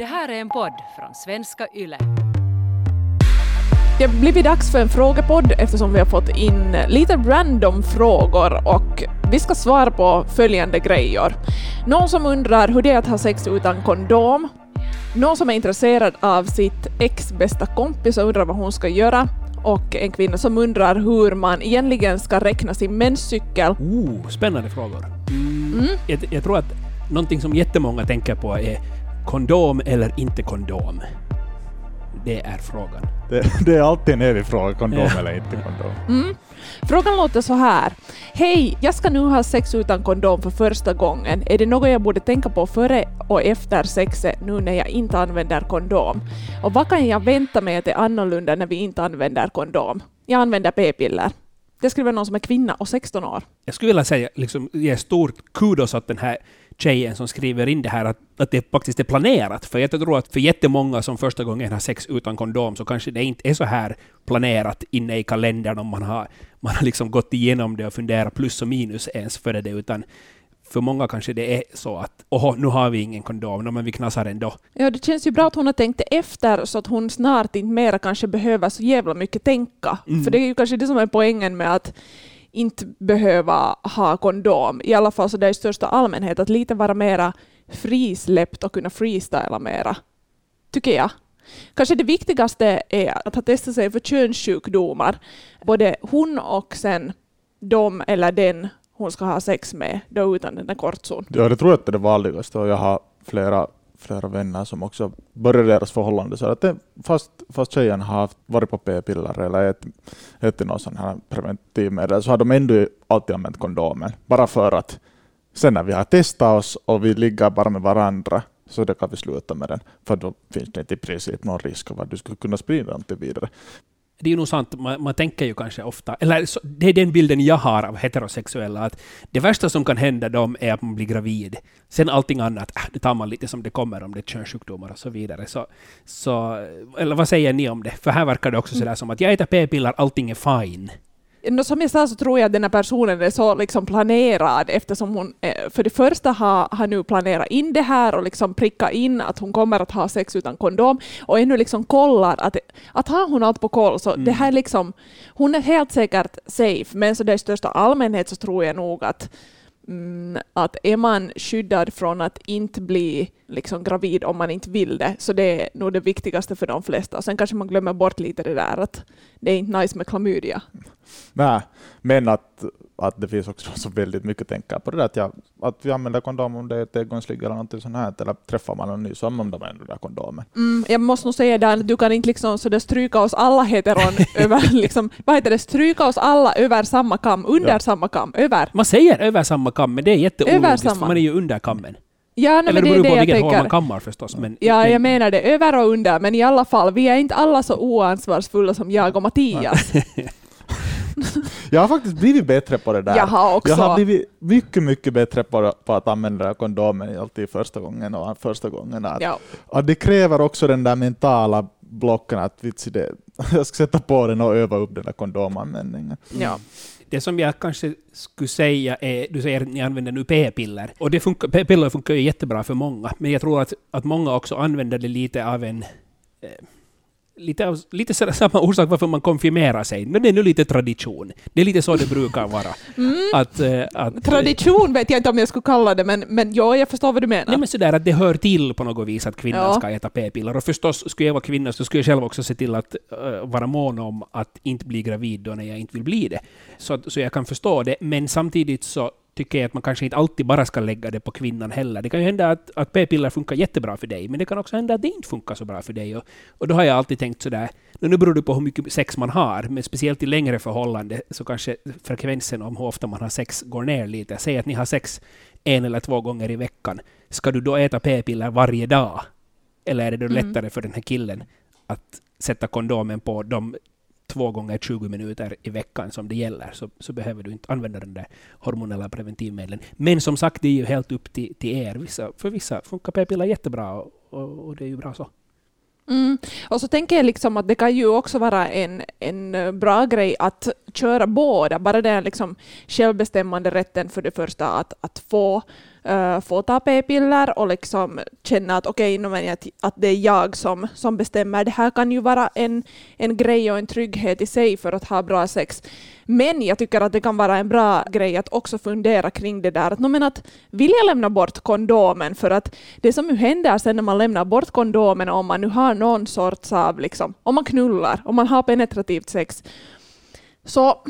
Det här är en podd från svenska YLE. Det har blivit dags för en frågepodd eftersom vi har fått in lite random frågor och vi ska svara på följande grejer. Någon som undrar hur det är att ha sex utan kondom. Någon som är intresserad av sitt ex bästa kompis och undrar vad hon ska göra. Och en kvinna som undrar hur man egentligen ska räkna sin menscykel. Oh, spännande frågor. Mm. Jag, jag tror att någonting som jättemånga tänker på är kondom eller inte kondom. Det är frågan. Det, det är alltid en evig fråga, kondom Ja. eller inte kondom. Mm. Frågan låter så här. Hej, jag ska nu ha sex utan kondom för första gången. Är det något jag borde tänka på före och efter sexet nu när jag inte använder kondom? Och vad kan jag vänta mig att det är annorlunda när vi inte använder kondom? Jag använder p-piller. Det skulle vara någon som är kvinna och 16 år. Jag skulle vilja säga, liksom, ge stort kudos åt den här tjejen som skriver in det här, att, att det faktiskt är planerat. För jag tror att för jättemånga som första gången har sex utan kondom, så kanske det inte är så här planerat inne i kalendern om man har, man har liksom gått igenom det och funderat plus och minus ens före det, utan för många kanske det är så att åh, nu har vi ingen kondom, no, men vi knasar ändå. Ja, det känns ju bra att hon har tänkt efter så att hon snart inte mera kanske behöver så jävla mycket tänka. Mm. För det är ju kanske det som är poängen med att inte behöva ha kondom. I alla fall så där i största allmänhet, att lite vara mera frisläppt och kunna freestyla mera. Tycker jag. Kanske det viktigaste är att ha testat sig för könssjukdomar. Både hon och sen de eller den hon ska ha sex med, då utan den där kortzon. Ja, det tror jag är det vanligaste och jag har flera, flera vänner som också börjar deras förhållande så att det, fast, fast tjejen har varit på p-piller eller ätit, ätit någon här preventivmedel så har de ändå alltid använt kondomen. Bara för att sen när vi har testat oss och vi ligger bara med varandra så det kan vi sluta med den. För då finns det inte i princip någon risk av att du skulle kunna sprida någonting vidare det är ju nog sant, man, man tänker ju kanske ofta, eller så, det är den bilden jag har av heterosexuella, att det värsta som kan hända dem är att man blir gravid. Sen allting annat, äh, det tar man lite som det kommer om det är könssjukdomar och så vidare. Så, så, eller vad säger ni om det? För här verkar det också sådär som att jag äter p-piller, allting är fine. Nå, Som jag sa så tror jag att den här personen är så liksom planerad eftersom hon eh, för det första har, har nu planerat in det här och liksom pricka in att hon kommer att ha sex utan kondom och ännu liksom kollar att, att har hon allt på koll så det här liksom, hon är helt säkert safe. Men så i största allmänhet så tror jag nog att Mm, att är man skyddad från att inte bli liksom gravid om man inte vill det, så det är nog det viktigaste för de flesta. Och sen kanske man glömmer bort lite det där att det är inte nice med klamydia. Nej, men att, att det finns också så väldigt mycket tänka på det där att, jag, att vi använder kondom om det är ett engångsligg eller något sånt här, eller träffar man någon ny så använder man ändå den där kondomen. Mm, jag måste nog säga där att du kan inte liksom så det stryka oss alla heteron över, liksom, vad heter det, stryka oss alla över samma kam, under Ja. samma kam, över. Man säger över samma kam, men det är jätteologiskt, för man är ju under kammen. Ja, no, eller men det beror på det jag vilket håll man kammar förstås. Men, Ja, jag menar det, över och under, men i alla fall, vi är inte alla så oansvarsfulla som jag och Mattias. Jag har faktiskt blivit bättre på det där. Jag har också. Jag har blivit mycket, mycket bättre på, på att använda kondomen alltid första gången och första gången. Att, Ja. att det kräver också den där mentala blocken att vitsi det, jag ska sätta på den och öva upp den där kondomanvändningen. Ja. Det som jag kanske skulle säga är, du säger att ni använder nu p-piller. Och det funkar, p-piller funkar ju jättebra för många, men jag tror att, att många också använder det lite av en... Eh, lite, av, lite samma orsak varför man konfirmerar sig. Men det är nu lite tradition. Det är lite så det brukar vara. Att, eh, att, Tradition vet jag inte om jag skulle kalla det, men, men ja, jag förstår vad du menar. Nej men sådär att det hör till på något vis att kvinnan Ja. ska äta p-piller. Och förstås, skulle jag vara kvinna så skulle jag själv också se till att eh, vara mån om att inte bli gravid då när jag inte vill bli det. Så, så jag kan förstå det. Men samtidigt så tycker jag att man kanske inte alltid bara ska lägga det på kvinnan heller. Det kan ju hända att, att p-piller funkar jättebra för dig, men det kan också hända att det inte funkar så bra för dig. Och, och då har jag alltid tänkt sådär, nu beror det på hur mycket sex man har, men speciellt i längre förhållande så kanske frekvensen om hur ofta man har sex går ner lite. Säg att ni har sex en eller två gånger i veckan. Ska du då äta p-piller varje dag? Eller är det då Mm. lättare för den här killen att sätta kondomen på de två gånger 20 minuter i veckan som det gäller, så, så behöver du inte använda den där hormonella preventivmedlen. Men som sagt, det är ju helt upp till, till er. Vissa, för vissa funkar p-piller jättebra och, och, och det är ju bra så. Mm. Och så tänker jag liksom att det kan ju också vara en, en eh, bra grej att köra båda, bara den liksom självbestämmande rätten för det första att, att få uh, få ta p-piller och liksom känna att okej, okay, att, att det är jag som, som bestämmer. Det här kan ju vara en, en grej och en trygghet i sig för att ha bra sex. Men jag tycker att det kan vara en bra grej att också fundera kring det där. Att, men att vill jag lämna bort kondomen? För att det som ju händer sen när man lämnar bort kondomen, om man nu har någon sorts av, liksom, om man knullar, om man har penetrativt sex, så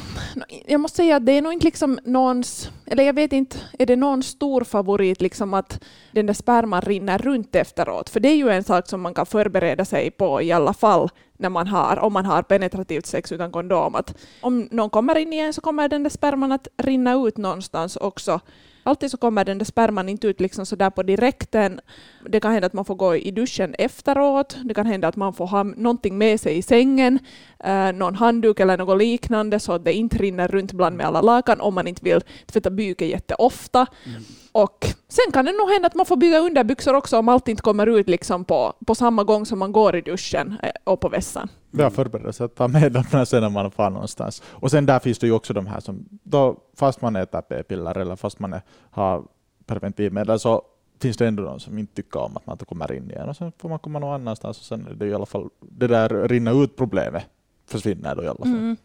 jag måste säga att det är nog inte liksom någons, eller jag vet inte, är det någon stor favorit liksom att den där sperman rinner runt efteråt? För det är ju en sak som man kan förbereda sig på i alla fall när man har, om man har penetrativt sex utan kondom. Att om någon kommer in igen så kommer den där sperman att rinna ut någonstans också alltid så kommer den där sperman inte ut liksom så där på direkten. Det kan hända att man får gå i duschen efteråt. Det kan hända att man får ha någonting med sig i sängen, eh, någon handduk eller något liknande så att det inte rinner runt bland med alla lakan om man inte vill tvätta byken jätteofta. Mm. Och sen kan det nog hända att man får bygga underbyxor också om allt inte kommer ut liksom på, på samma gång som man går i duschen eh, och på vässan. Vi har förberett sig att ta med dem sen när man far någonstans. Och sen där finns det ju också de här som, då, fast man äter p-piller eller fast man är, har preventivmedel så finns det ändå de som inte tycker om att man kommer in igen och sen får man komma någon annanstans och sen är det i alla fall det där rinna ut problemet försvinner då i alla fall. Mm.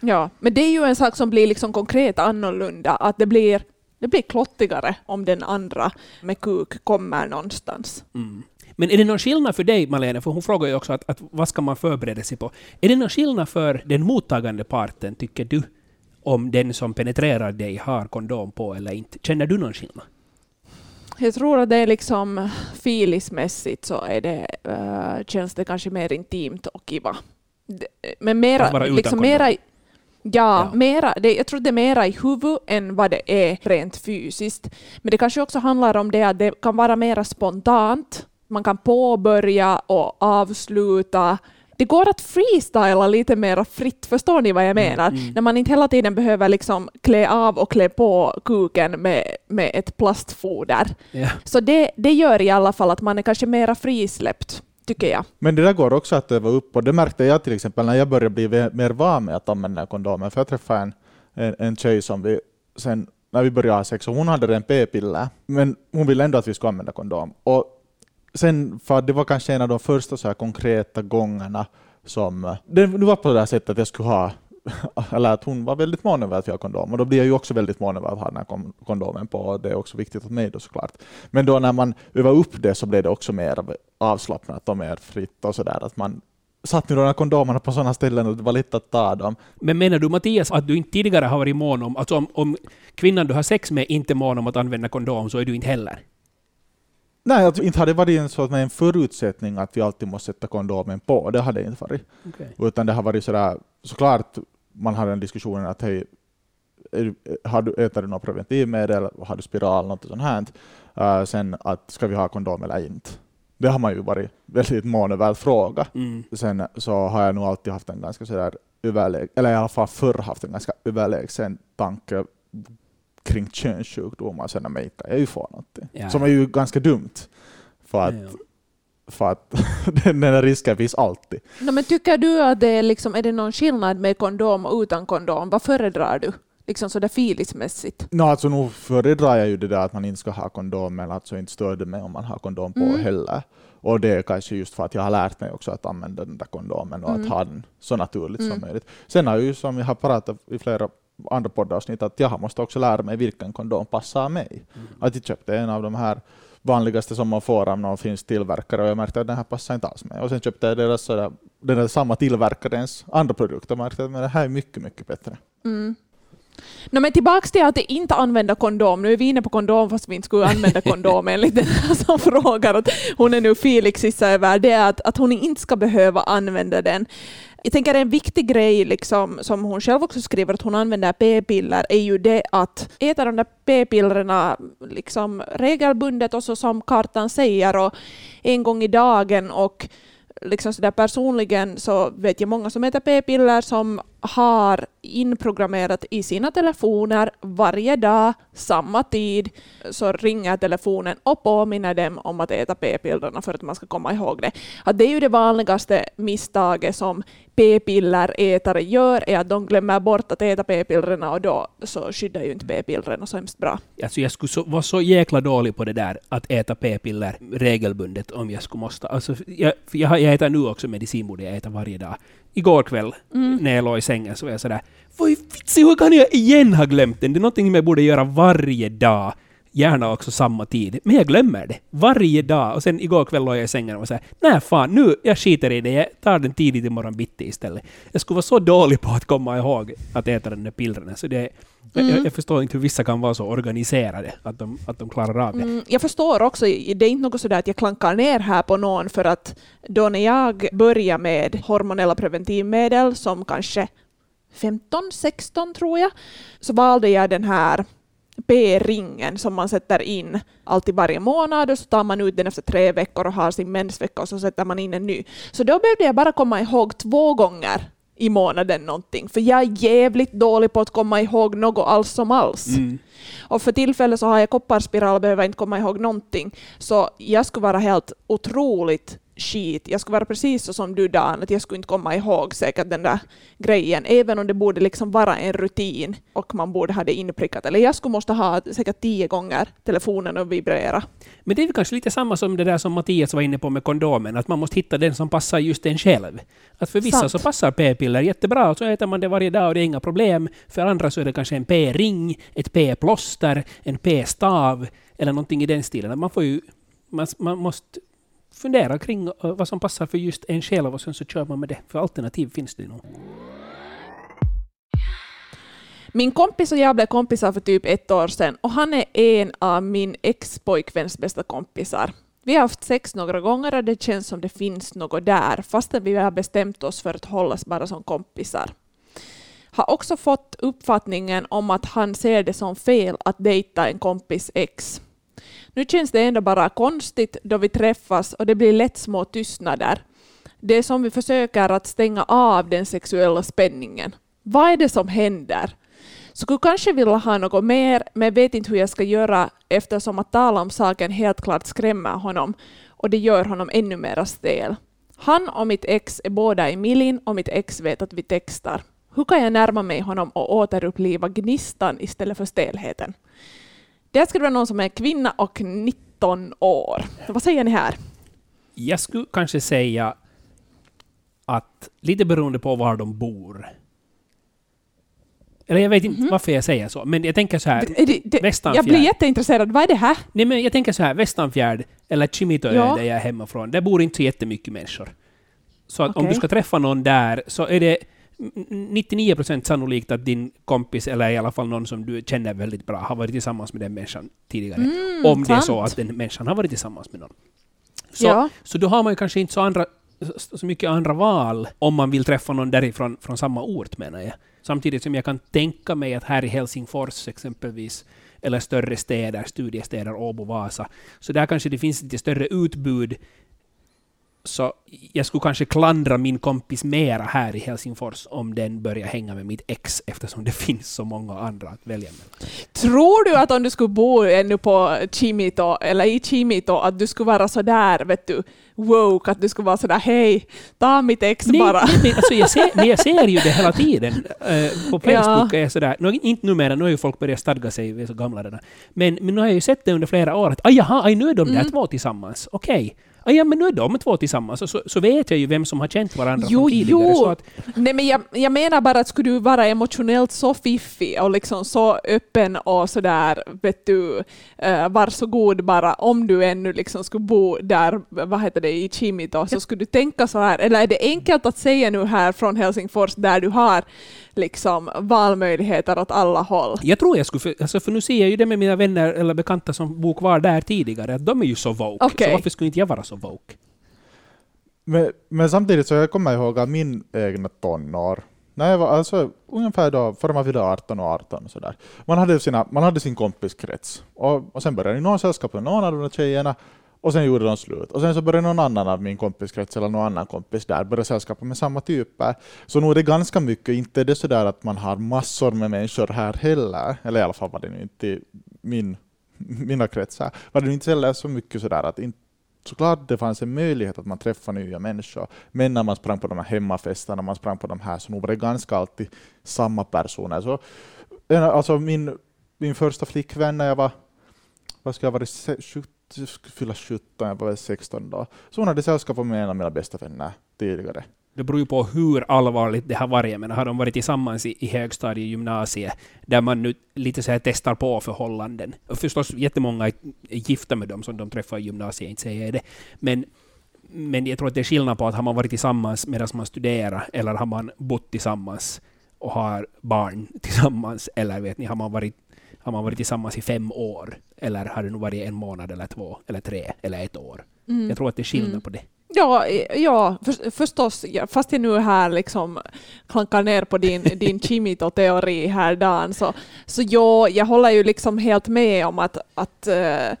Ja, men det är ju en sak som blir liksom konkret annorlunda, att det blir det blir klottigare om den andra med kuk kommer någonstans. Mm. Men är det någon skillnad för dig, Malene, för hon frågar ju också att, att vad ska man förbereda sig på? Är det någon skillnad för den mottagande parten, tycker du, om den som penetrerar dig har kondom på eller inte? Känner du någon skillnad? Jag tror att det är liksom filismässigt så är det, uh, känns det kanske mer intimt och kiva. Men mera, liksom mera, Ja, ja. Mera, det, jag tror det är mera i huvudet än vad det är rent fysiskt. Men det kanske också handlar om det att det kan vara mera spontant. Man kan påbörja och avsluta. Det går att freestyla lite mer fritt, förstår ni vad jag mm, menar? Mm, mm. När man inte hela tiden behöver liksom klä av och klä på kuken med, med ett plastfoder. Yeah. Så det, det gör i alla fall att man är kanske mera frisläppt tycker jag. Men det där går också att öva upp och det märkte jag till exempel när jag började bli mer van med att använda kondomer. För jag träffade en, en, en tjej som vi sen när vi började ha sex, och hon hade redan p-piller, men hon ville ändå att vi skulle använda kondom. Och sen, för det var kanske en av de första så här konkreta gångerna som eh, det var på det här sättet att jag skulle ha eller att hon var väldigt mån över att vi har kondom, och då blir jag ju också väldigt mån över att ha den här kondomen på, och det är också viktigt åt mig då såklart. Men då när man övar upp det så blev det också mer avslappnat och mer fritt och sådär, att man satt nu de här kondomerna på sådana ställen och det var lätt att ta dem. Men menar du Mattias att du inte tidigare har varit mån om, alltså om, om kvinnan du har sex med inte är mån om att använda kondom så är du inte heller? Nej, alltså, inte hade varit en, så att en förutsättning att vi alltid måste sätta kondomen på, det hade inte varit. Okay. Utan det har varit sådär, såklart man har den diskussionen att hej, har du, äter du något preventivmedel, har du spiral, något sånt här. Uh, sen att ska vi ha kondom eller inte. Det har man ju varit väldigt mån över att fråga. Mm. Sen så har jag nog alltid haft en ganska sådär överläg, eller i alla fall förr haft en ganska överlägsen tanke kring könssjukdomar sen när mig kan jag ju få någonting. Ja. Som är ju ganska dumt. För att, ja, för att den där risken finns alltid. No, men tycker du att det är, liksom, är det någon skillnad med kondom och utan kondom? Vad föredrar du? Liksom sådär filismässigt? No, alltså nu föredrar jag ju det där att man inte ska ha kondom, men alltså inte stör det mig om man har kondom på mm. heller. Och det är kanske just för att jag har lärt mig också att använda den där kondomen och mm. att ha den så naturligt mm. som möjligt. Sen har jag ju, som jag har pratat i flera andra poddavsnitt, att jag måste också lära mig vilken kondom passar mig. Mm. Att jag köpte en av de här vanligaste som man får av någon finsk tillverkare och jag märkte att den här passar inte alls mig. Och sen köpte jag deras, sådär, den där samma tillverkarens andra produkt och märkte att det här är mycket, mycket bättre. Mm. No, men tillbaks till att inte använda kondom. Nu är vi inne på kondom fast vi inte skulle använda kondom enligt den som frågar. Att hon är nu Felix över det att, att hon inte ska behöva använda den. Jag tänker en viktig grej liksom, som hon själv också skriver att hon använder p-piller är ju det att äta de där p-pillerna liksom regelbundet och så som kartan säger och en gång i dagen och liksom så där personligen så vet jag många som äter p-piller som har inprogrammerat i sina telefoner varje dag, samma tid, så ringer telefonen och påminner dem om att äta p-pillerna för att man ska komma ihåg det. Att det är ju det vanligaste misstaget som p-pillerätare gör, är att de glömmer bort att äta p-pillerna och då så skyddar ju inte p-pillerna så hemskt bra. Alltså jag skulle så, vara så jäkla dålig på det där att äta p-piller regelbundet om jag skulle måste. Alltså jag, jag, jag äter nu också medicinbord, jag äter varje dag. Igår kväll Mm. när jag låg i sängen så var jag sådär Vad i vitsi, hur kan jag igen ha glömt den? Det är någonting som jag borde göra varje dag. Gärna också samma tid. Men jag glömmer det. Varje dag. Och sen igår kväll låg jag i sängen och var såhär Nej fan, nu, jag skiter i det. Jag tar den tidigt imorgon bitti istället. Jag skulle vara så dålig på att komma ihåg att äta den där pillren. Så det, Mm. jag, jag förstår inte hur vissa kan vara så organiserade att de, att de klarar av det. Mm, jag förstår också, det är inte något sådär att jag klankar ner här på någon för att då när jag började med hormonella preventivmedel som kanske 15, 16 tror jag, så valde jag den här P-ringen som man sätter in alltid varje månad och så tar man ut den efter tre veckor och har sin mensvecka och så sätter man in en ny. Så då behövde jag bara komma ihåg två gånger i månaden någonting, för jag är jävligt dålig på att komma ihåg något alls som alls. Mm. Och för tillfället så har jag kopparspiral och behöver inte komma ihåg någonting. Så jag skulle vara helt otroligt skit. Jag skulle vara precis så som du Dan, att jag skulle inte komma ihåg säkert den där grejen, även om det borde liksom vara en rutin och man borde ha det inprickat. Eller jag skulle måste ha säkert tio gånger telefonen och vibrera. Men det är kanske lite samma som det där som Mattias var inne på med kondomen, att man måste hitta den som passar just en själv. Att för vissa Sant. så passar p-piller jättebra, och så äter man det varje dag och det är inga problem. För andra så är det kanske en p-ring, ett p-plåster, en p-stav eller någonting i den stilen. Att Man, får ju, man, man måste fundera kring eh, vad som passar för just en själv och sen så kör man med det. För alternativ finns det nog. Min kompis och jag blev kompisar för typ ett år sedan och han är en av min ex-pojkväns bästa kompisar. Vi har haft sex några gånger och det känns som det finns något där, fastän vi har bestämt oss för att hållas bara som kompisar. Har också fått uppfattningen om att han ser det som fel att dejta en kompis ex. Nu känns det ändå bara konstigt då vi träffas och det blir lätt små tystnader. Det är som vi försöker att stänga av den sexuella spänningen. Vad är det som händer? Skulle kanske vilja ha något mer, men vet inte hur jag ska göra eftersom att tala om saken helt klart skrämmer honom och det gör honom ännu mera stel. Han och mitt ex är båda i Milin och mitt ex vet att vi textar. Hur kan jag närma mig honom och återuppliva gnistan istället för stelheten? Det ska vara någon som är kvinna och 19 år. Vad säger ni här? Jag skulle kanske säga att lite beroende på var de bor. Eller jag vet inte varför jag säger så, men jag tänker så här. Det- det- det- Västanfjärd. jag blir jätteintresserad. Vad är det här? Nej, men jag tänker så här, Västanfjärd eller Kimitoö Ja. där jag är hemifrån, där bor inte så jättemycket människor. Så att om Okej. du ska träffa någon där så är det 99 procent sannolikt att din kompis, eller i alla fall någon som du känner väldigt bra, har varit tillsammans med den människan tidigare. Mm, om det är så sant. att den människan har varit tillsammans med någon. Så, Ja. så då har man ju kanske inte så, andra, så så mycket andra val om man vill träffa någon därifrån från samma ort menar jag. Samtidigt som jag kan tänka mig att här i Helsingfors exempelvis, eller större städer, studiestäder, Åbo, Vasa, så där kanske det finns lite större utbud. Så jag skulle kanske klandra min kompis mera här i Helsingfors om den börjar hänga med mitt ex eftersom det finns så många andra att välja mellan. Tror du att om du skulle bo ännu på Chimito, eller i Chimito, att du skulle vara sådär, vet du, woke, att du skulle vara sådär hej, ta mitt ex Nej, bara. nej, men alltså jag, ser, men jag ser ju det hela tiden. Eh, på Facebook är jag sådär, no, inte numera, nu har ju folk börjat stadga sig, vi är så gamla redan. Men, men nu har jag ju sett det under flera år, att aj, jaha, aj, nu är de där Mm. två tillsammans. Okej. Ja, men nu är de två tillsammans. Så, så vet jag ju vem som har känt varandra Jo, från tidigare. jo. Så att, Nej, men jag, jag menar bara att skulle du vara emotionellt så fiffig och liksom så öppen och sådär, vet du, uh, var så god bara om du ännu liksom skulle bo där, vad heter det, i Chimito, så skulle du tänka så här, eller är det enkelt att säga nu här från Helsingfors där du har liksom valmöjligheter åt alla håll? jag tror jag skulle... För, alltså, för nu ser jag ju det med mina vänner eller bekanta som bor kvar där tidigare, att de är ju så woke. Okej. Så varför skulle inte jag vara så woke? Men, men samtidigt så jag kommer ihåg att min egna tonår, när jag var alltså ungefär då, före man fyllde 18 och 18 och sådär. Man hade, sina, man hade sin kompiskrets och, och sen började någon sällskap med någon av de där tjejerna Och sen gjorde de slut. Och sen så började någon annan av min kompiskrets eller någon annan kompis där börja sällskapa med samma typer. Så nog är det ganska mycket, inte är det sådär att man har massor med människor här heller, eller i alla fall var det nu inte i min, mina kretsar, var det inte heller så mycket sådär att inte såklart det fanns en möjlighet att man träffade nya människor, men när man sprang på de här hemmafesterna, man sprang på de här, så nog var det ganska alltid samma personer. Så, alltså min, min första flickvän när jag var, vad ska jag vara, 17, fylla 17, jag var väl 16 då, så hon hade sällskap med en av mina bästa vänner tidigare. Det beror ju på hur allvarligt det har varit. Men har de varit tillsammans i, i högstadiet, gymnasiet, där man nu lite så här testar på förhållanden. Och förstås jättemånga är gifta med dem som de träffar i gymnasiet, inte säger jag det. Men, men jag tror att det är skillnad på att har man varit tillsammans medan man studerar, eller har man bott tillsammans och har barn tillsammans, eller vet ni, har man varit har man varit tillsammans i fem år, eller har det nu varit en månad, eller två, eller tre, eller ett år? Mm. Jag tror att det är skillnad mm. på det. Ja, ja för, förstås. Fast jag nu här liksom klankar ner på din, din Chimito-teori här Dan, så, så ja, jag håller ju liksom helt med om att, att uh,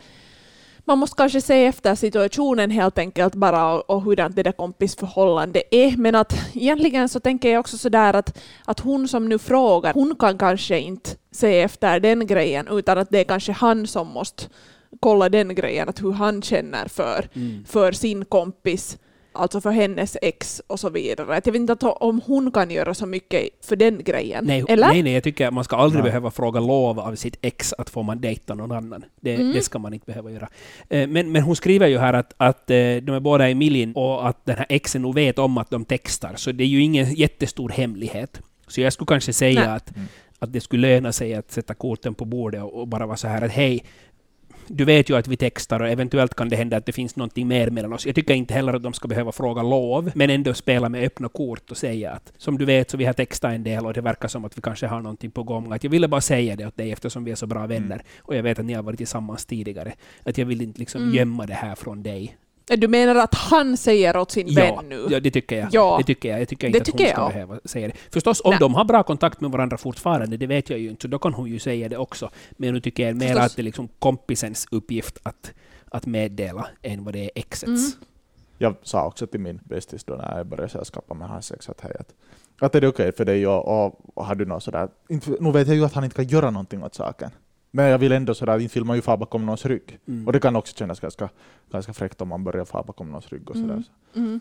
man måste kanske se efter situationen helt enkelt bara och, och hurdant det där kompisförhållandet är. Men att egentligen så tänker jag också sådär att, att hon som nu frågar, hon kan kanske inte se efter den grejen utan att det är kanske han som måste kolla den grejen, att hur han känner för, mm. för sin kompis, alltså för hennes ex och så vidare. Att jag vet inte om hon kan göra så mycket för den grejen. Nej, Eller? nej, nej jag tycker att man ska aldrig ja. behöva fråga lov av sitt ex att få man dejta någon annan. Det, mm. det ska man inte behöva göra. Eh, men, men hon skriver ju här att, att eh, de är båda i Milin och att den här exen nog vet om att de textar, så det är ju ingen jättestor hemlighet. Så jag skulle kanske säga nej. att, mm. att det skulle löna sig att sätta korten på bordet och bara vara så här att hej, du vet ju att vi textar och eventuellt kan det hända att det finns någonting mer mellan oss. Jag tycker inte heller att de ska behöva fråga lov, men ändå spela med öppna kort och säga att som du vet så vi har textat en del och det verkar som att vi kanske har någonting på gång. Att jag ville bara säga det åt dig eftersom vi är så bra vänner mm. och jag vet att ni har varit tillsammans tidigare. Att jag vill inte liksom mm. gömma det här från dig. Du menar att han säger åt sin ja, vän nu? Ja, det tycker jag. Ja. Det tycker jag. Jag tycker inte det att hon ska jag. behöva säga det. Förstås, om Nej. de har bra kontakt med varandra fortfarande, det vet jag ju inte, så då kan hon ju säga det också. Men nu tycker jag mer att det är liksom kompisens uppgift att, att meddela än vad det är exets. Mm. Jag sa också till min bästis då när jag började sällskapa med hans ex att, hej, att, att är det okej okay för dig och, och, och har du något sådär... Nu vet jag ju att han inte kan göra någonting åt saken. Men jag vill ändå sådär, inte vill man ju fara bakom någons rygg. Mm. Och det kan också kännas ganska, ganska fräckt om man börjar fara bakom någons rygg och sådär. Mm. Mm.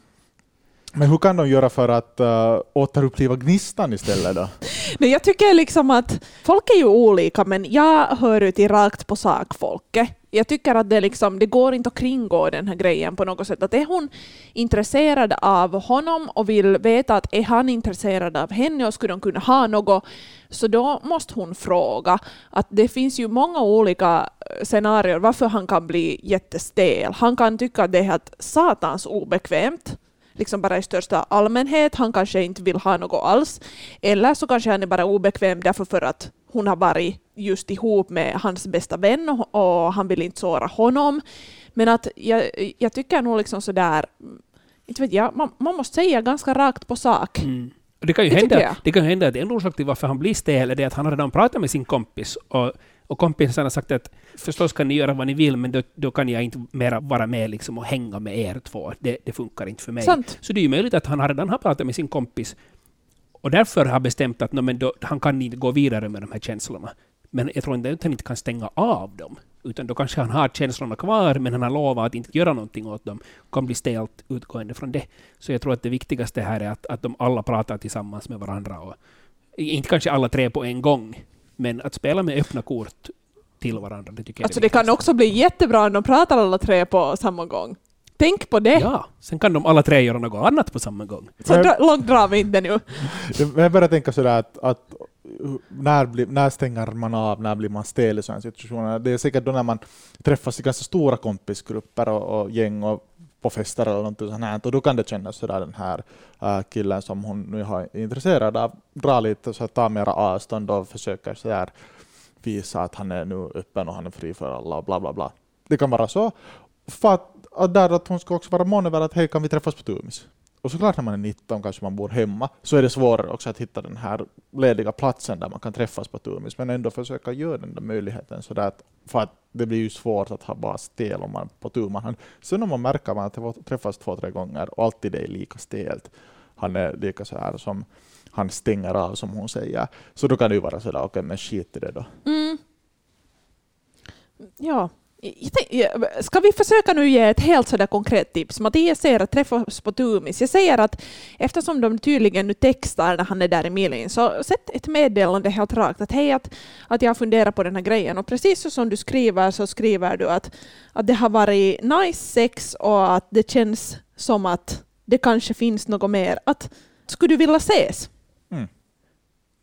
Men hur kan de göra för att uh, återuppliva gnistan istället då? Nej, jag tycker liksom att folk är ju olika, men jag hör ju till rakt på sak folket. Jag tycker att det, liksom, det går inte att kringgå den här grejen på något sätt. Att är hon intresserad av honom och vill veta att är han intresserad av henne och skulle de kunna ha något, så då måste hon fråga. Att det finns ju många olika äh, scenarier varför han kan bli jättestel. Han kan tycka att det är helt satans obekvämt liksom bara i största allmänhet. Han kanske inte vill ha något alls. Eller så kanske han är bara obekväm därför för att hon har varit just ihop med hans bästa vän och, han vill inte såra honom. Men att jag, jag tycker nog liksom sådär, inte vet jag, man, man måste säga ganska rakt på sak. Mm. Det kan, ju det hända, det kan hända att en orsak till varför han blir stel är det att han har redan pratat med sin kompis och och kompisen har sagt att förstås kan ni göra vad ni vill, men då, då kan jag inte mera vara med liksom och hänga med er två. Det, det funkar inte för mig. Sant. Så det är ju möjligt att han redan har pratat med sin kompis och därför har bestämt att no, men då, han kan inte gå vidare med de här känslorna. Men jag tror inte att han inte kan stänga av dem. Utan då kanske han har känslorna kvar, men han har lovat att inte göra någonting åt dem. kan bli stelt utgående från det. Så jag tror att det viktigaste här är att, att de alla pratar tillsammans med varandra. Och, inte kanske alla tre på en gång, men att spela med öppna kort till varandra, det tycker jag Alltså det, det kan också bli jättebra om de pratar alla tre på samma gång. Tänk på det! Ja, sen kan de alla tre göra något annat på samma gång. Så dra, långt drar vi inte nu. Jag börjar tänka sådär att, att när, blir, när stänger man av, när blir man stel i sådana situationer? Det är säkert då när man träffas i ganska stora kompisgrupper och, och gäng och på fester eller något sånt här, och då kan det kännas sådär den här äh, killen som hon nu är intresserad av, dra lite, så ta mera avstånd och försöker sådär visa att han är nu öppen och han är fri för alla och bla bla bla. Det kan vara så. För att, att, där, att hon ska också vara mån över att hej, kan vi träffas på Tumis? Och såklart när man är 19 kanske man bor hemma, så är det svårare också att hitta den här lediga platsen där man kan träffas på Tumis, men ändå försöka göra den där möjligheten så att, för att det blir ju svårt att ha bara stel om man på turman. hand. Sen om man märker att man träffas två, tre gånger och alltid det är lika stelt, han är lika så här som han stänger av som hon säger, så då kan det ju vara sådär, okej okay, men skit i det då. Mm. Ja, Ska vi försöka nu ge ett helt sådär konkret tips? Mattias säger att träffas på Tumis. Jag säger att eftersom de tydligen nu textar när han är där i Milin, så sätt ett meddelande helt rakt att hej, att, att jag funderar på den här grejen. Och precis så som du skriver så skriver du att, att det har varit nice sex och att det känns som att det kanske finns något mer. Att, skulle du vilja ses? Mm.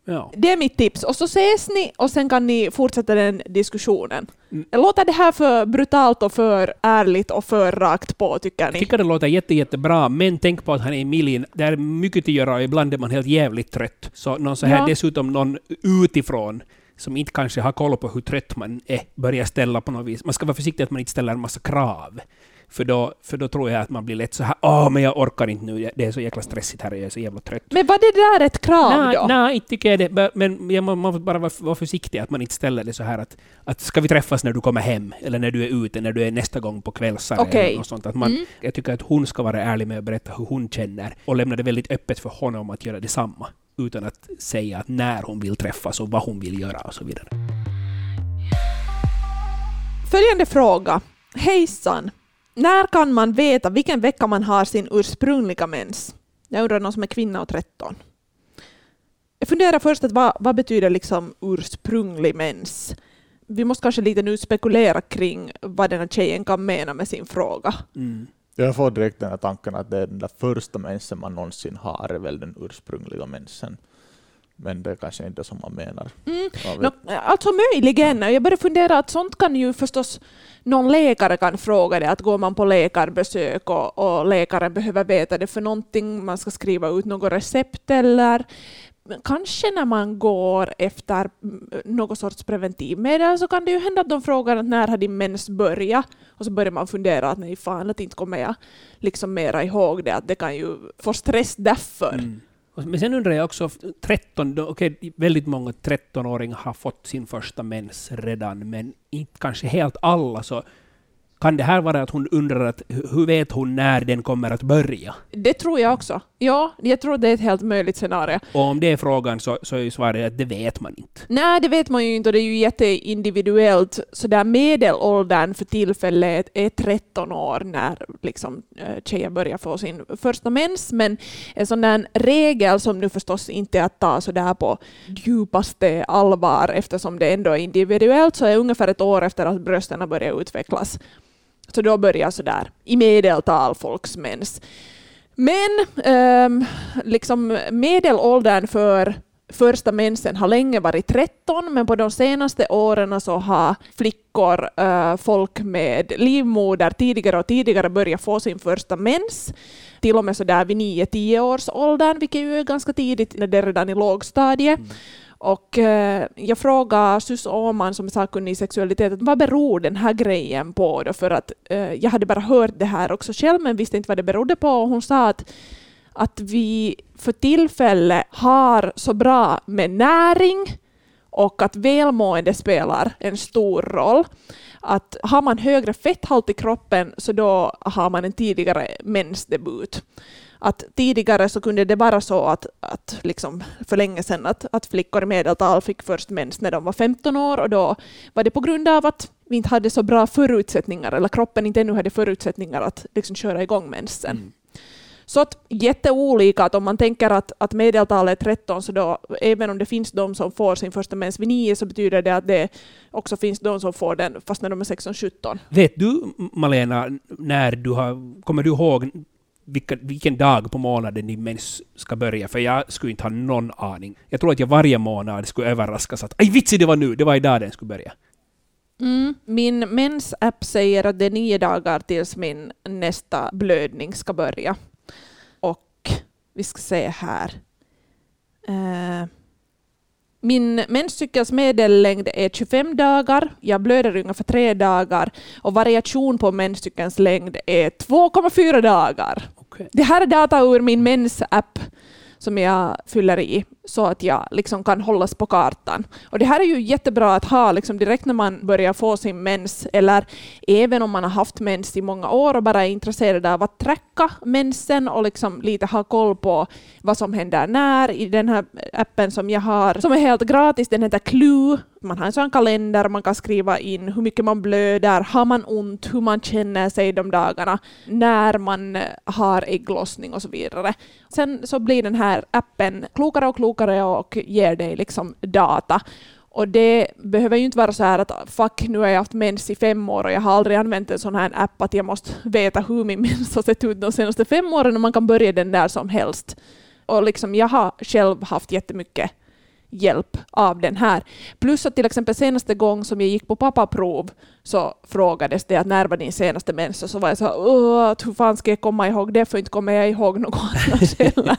Ja. Det är mitt tips. Och så ses ni och sen kan ni fortsätta den diskussionen. Mm. Låter det här för brutalt och för ärligt och för rakt på, tycker ni? Jag tycker det låter jätte, jättebra, men tänk på att han är i Milin. Det är mycket att göra och ibland är man helt jävligt trött. Så någon så här, ja. dessutom någon utifrån som inte kanske har koll på hur trött man är, börjar ställa på något vis. Man ska vara försiktig att man inte ställer en massa krav. För då, för då tror jag att man blir lätt så här åh, men jag orkar inte nu, det är så jäkla stressigt här och jag är så jävla trött. Men var det där ett krav nej, då? Nej, inte tycker jag det. Men man måste bara vara, vara försiktig, att man inte ställer det så här att, att ska vi träffas när du kommer hem, eller när du är ute, när du är nästa gång på kvällsare okay. eller något sånt. Att man, mm. Jag tycker att hon ska vara ärlig med att berätta hur hon känner och lämna det väldigt öppet för honom att göra detsamma utan att säga att när hon vill träffas och vad hon vill göra och så vidare. Följande fråga. Hejsan! När kan man veta vilken vecka man har sin ursprungliga mens? Jag undrar någon som är kvinna och 13. Jag funderar först att vad, vad betyder liksom ursprunglig mens? Vi måste kanske lite nu spekulera kring vad den här tjejen kan mena med sin fråga. Mm. Jag får direkt den här tanken att det är den där första mensen man någonsin har, är väl den ursprungliga mensen. Men det är kanske inte som man menar. Mm. No, alltså möjligen. Jag börjar fundera att sånt kan ju förstås någon läkare kan fråga det, att går man på läkarbesök och, och läkaren behöver veta det för någonting, man ska skriva ut något recept eller kanske när man går efter något sorts preventivmedel så kan det ju hända att de frågar att när har din mens börjat? Och så börjar man fundera att nej fan, att inte kommer jag liksom mera ihåg det, att det kan ju få stress därför. Mm. Men sen undrar jag också, 13, okay, väldigt många 13-åringar har fått sin första mens redan, men inte kanske helt alla. Så kan det här vara att hon undrar att hur vet hon när den kommer att börja? Det tror jag också. Ja, jag tror det är ett helt möjligt scenario. Och om det är frågan så, så är svaret att det vet man inte. Nej, det vet man ju inte och det är ju jätteindividuellt. Så där medelåldern för tillfället är 13 år när liksom, eh, tjejer börjar få sin första mens. Men en sån där regel som nu förstås inte är att ta så där på djupaste allvar eftersom det ändå är individuellt så är ungefär ett år efter att brösten har börjat utvecklas. Så då börjar sådär i medeltal folks mens. Men um, liksom medelåldern för första mensen har länge varit 13, men på de senaste åren så har flickor, uh, folk med livmoder tidigare och tidigare börjat få sin första mens. Till och med så där vid 9-10 års åldern, vilket ju är ganska tidigt när det är redan i lågstadiet. Mm. Och eh, jag frågade Sus Åman som är sakkunnig i sexualitet, vad beror den här grejen på? Då? För att eh, jag hade bara hört det här också själv, men visste inte vad det berodde på. Och hon sa att, att vi för tillfället har så bra med näring och att välmående spelar en stor roll. Att har man högre fetthalt i kroppen så då har man en tidigare mensdebut att tidigare så kunde det vara så att, att liksom för länge sedan att, att flickor i medeltal fick först mens när de var 15 år och då var det på grund av att vi inte hade så bra förutsättningar eller kroppen inte ännu hade förutsättningar att liksom köra igång mensen. Mm. Så att jätteolika, att om man tänker att, att medeltalet är 13, så då, även om det finns de som får sin första mens vid 9, så betyder det att det också finns de som får den fast när de är 16-17. Vet du, Malena, när du har, kommer du ihåg vilka, vilken dag på månaden din mens ska börja, för jag skulle inte ha någon aning. Jag tror att jag varje månad skulle överraskas att ”aj vitsi, det var nu, det var idag den skulle börja”. Mm. Min mensapp säger att det är nio dagar tills min nästa blödning ska börja. Och vi ska se här. Uh, min menscykels medellängd är 25 dagar, jag blöder ungefär tre dagar och variation på menscykelns längd är 2,4 dagar. Det här är data ur min mens-app som jag fyller i så att jag liksom kan hållas på kartan. Och det här är ju jättebra att ha liksom direkt när man börjar få sin mens eller även om man har haft mens i många år och bara är intresserad av att tracka mensen och liksom lite ha koll på vad som händer när i den här appen som jag har som är helt gratis. Den heter Clue. Man har en sån kalender, man kan skriva in hur mycket man blöder, har man ont, hur man känner sig de dagarna, när man har ägglossning och så vidare. Sen så blir den här appen klokare och klokare och ger dig liksom data. Och det behöver ju inte vara så här att fuck, nu har jag haft mens i fem år och jag har aldrig använt en sån här app att jag måste veta hur min mens har sett ut de senaste fem åren och man kan börja den där som helst. Och liksom jag har själv haft jättemycket hjälp av den här. Plus att till exempel senaste gång som jag gick på pappaprov så frågades det att när var din senaste mens och så var jag så här, att hur fan ska jag komma ihåg det för inte kommer jag ihåg något annat heller.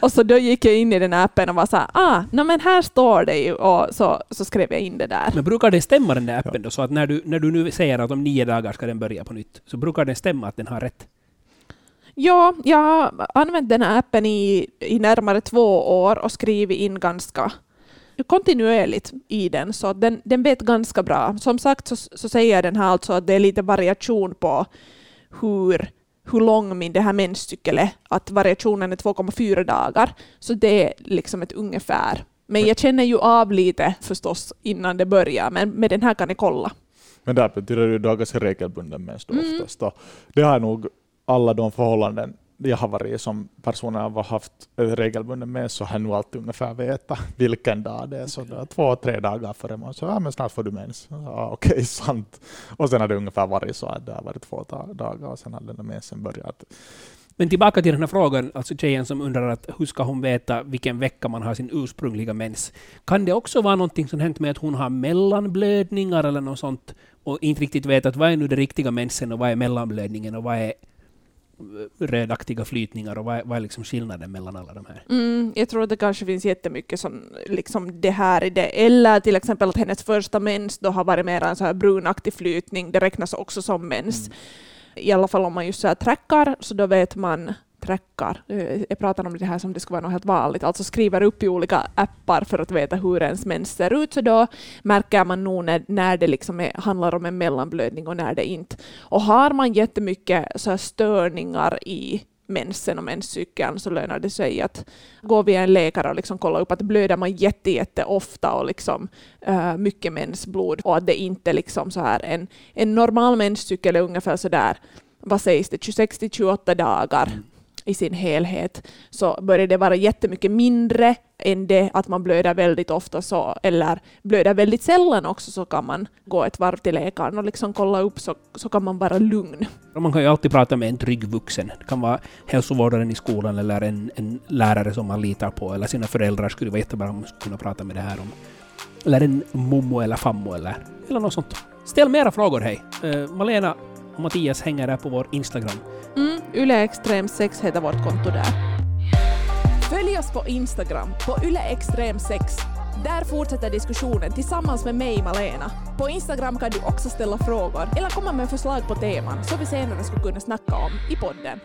och så då gick jag in i den här appen och var så här, ah, no, men här står det ju och så, så skrev jag in det där. Men brukar det stämma den där appen då? Så att när du, när du nu säger att om nio dagar ska den börja på nytt, så brukar den stämma att den har rätt? Ja, jag har använt den här appen i, i närmare två år och skrivit in ganska kontinuerligt i den, så den, den vet ganska bra. Som sagt så, så säger den här alltså att det är lite variation på hur, hur lång min det här menscykel är, att variationen är 2,4 dagar, så det är liksom ett ungefär. Men jag känner ju av lite förstås innan det börjar, men med den här kan ni kolla. Men där betyder det ju då ganska regelbunden mens då Mm. oftast. Och det har nog alla de förhållanden jag har varit som personer har haft regelbunden mens så har jag nog alltid ungefär veta vilken dag det är. Så det är två, tre dagar före man så ja men snart får du mens. Ja, Okej, sant. Och sen har det ungefär varit så att det har varit två da- dagar och sen har den där mensen börjat. Men tillbaka till den här frågan, alltså tjejen som undrar att hur ska hon veta vilken vecka man har sin ursprungliga mens? Kan det också vara någonting som hänt med att hon har mellanblödningar eller något sånt och inte riktigt vet att vad är nu det riktiga mensen och vad är mellanblödningen och vad är rödaktiga flytningar och vad är, vad är liksom skillnaden mellan alla de här? Mm, jag tror att det kanske finns jättemycket som liksom det här i det. Eller till exempel att hennes första mens då har varit mer en så här brunaktig flytning. Det räknas också som mens. I alla fall om man just så här trackar, så då vet man trackar. Jag pratar om det här som det skulle vara något helt vanligt, alltså skriver upp i olika appar för att veta hur ens mens ser ut, så då märker man nog när, när det liksom är, handlar om en mellanblödning och när det inte. Och har man jättemycket så här störningar i mensen och menscykeln så lönar det sig att gå via en läkare och liksom kolla upp att blöder man jätte, jätte ofta och liksom, uh, mycket mensblod och att det inte liksom så här en, en normal menscykel är ungefär så där vad sägs det, 26 till 28 dagar i sin helhet, så börjar det vara jättemycket mindre än det att man blöder väldigt ofta så, eller blöder väldigt sällan också, så kan man gå ett varv till läkaren och liksom kolla upp så, så kan man vara lugn. Man kan ju alltid prata med en trygg vuxen. Det kan vara hälsovårdaren i skolan eller en, en lärare som man litar på, eller sina föräldrar skulle vara jättebra om man skulle kunna prata med det här om. Eller en mommo eller fammo eller, eller något sånt. Ställ mera frågor, hej! Uh, Malena och Mattias hänger där på vår Instagram. Mm, Yle Extrem 6 heter vårt konto där. Följ oss på Instagram, på yleextrem6. Där fortsätter diskussionen tillsammans med mig, Malena. På Instagram kan du också ställa frågor eller komma med förslag på teman som vi senare skulle kunna snacka om i podden.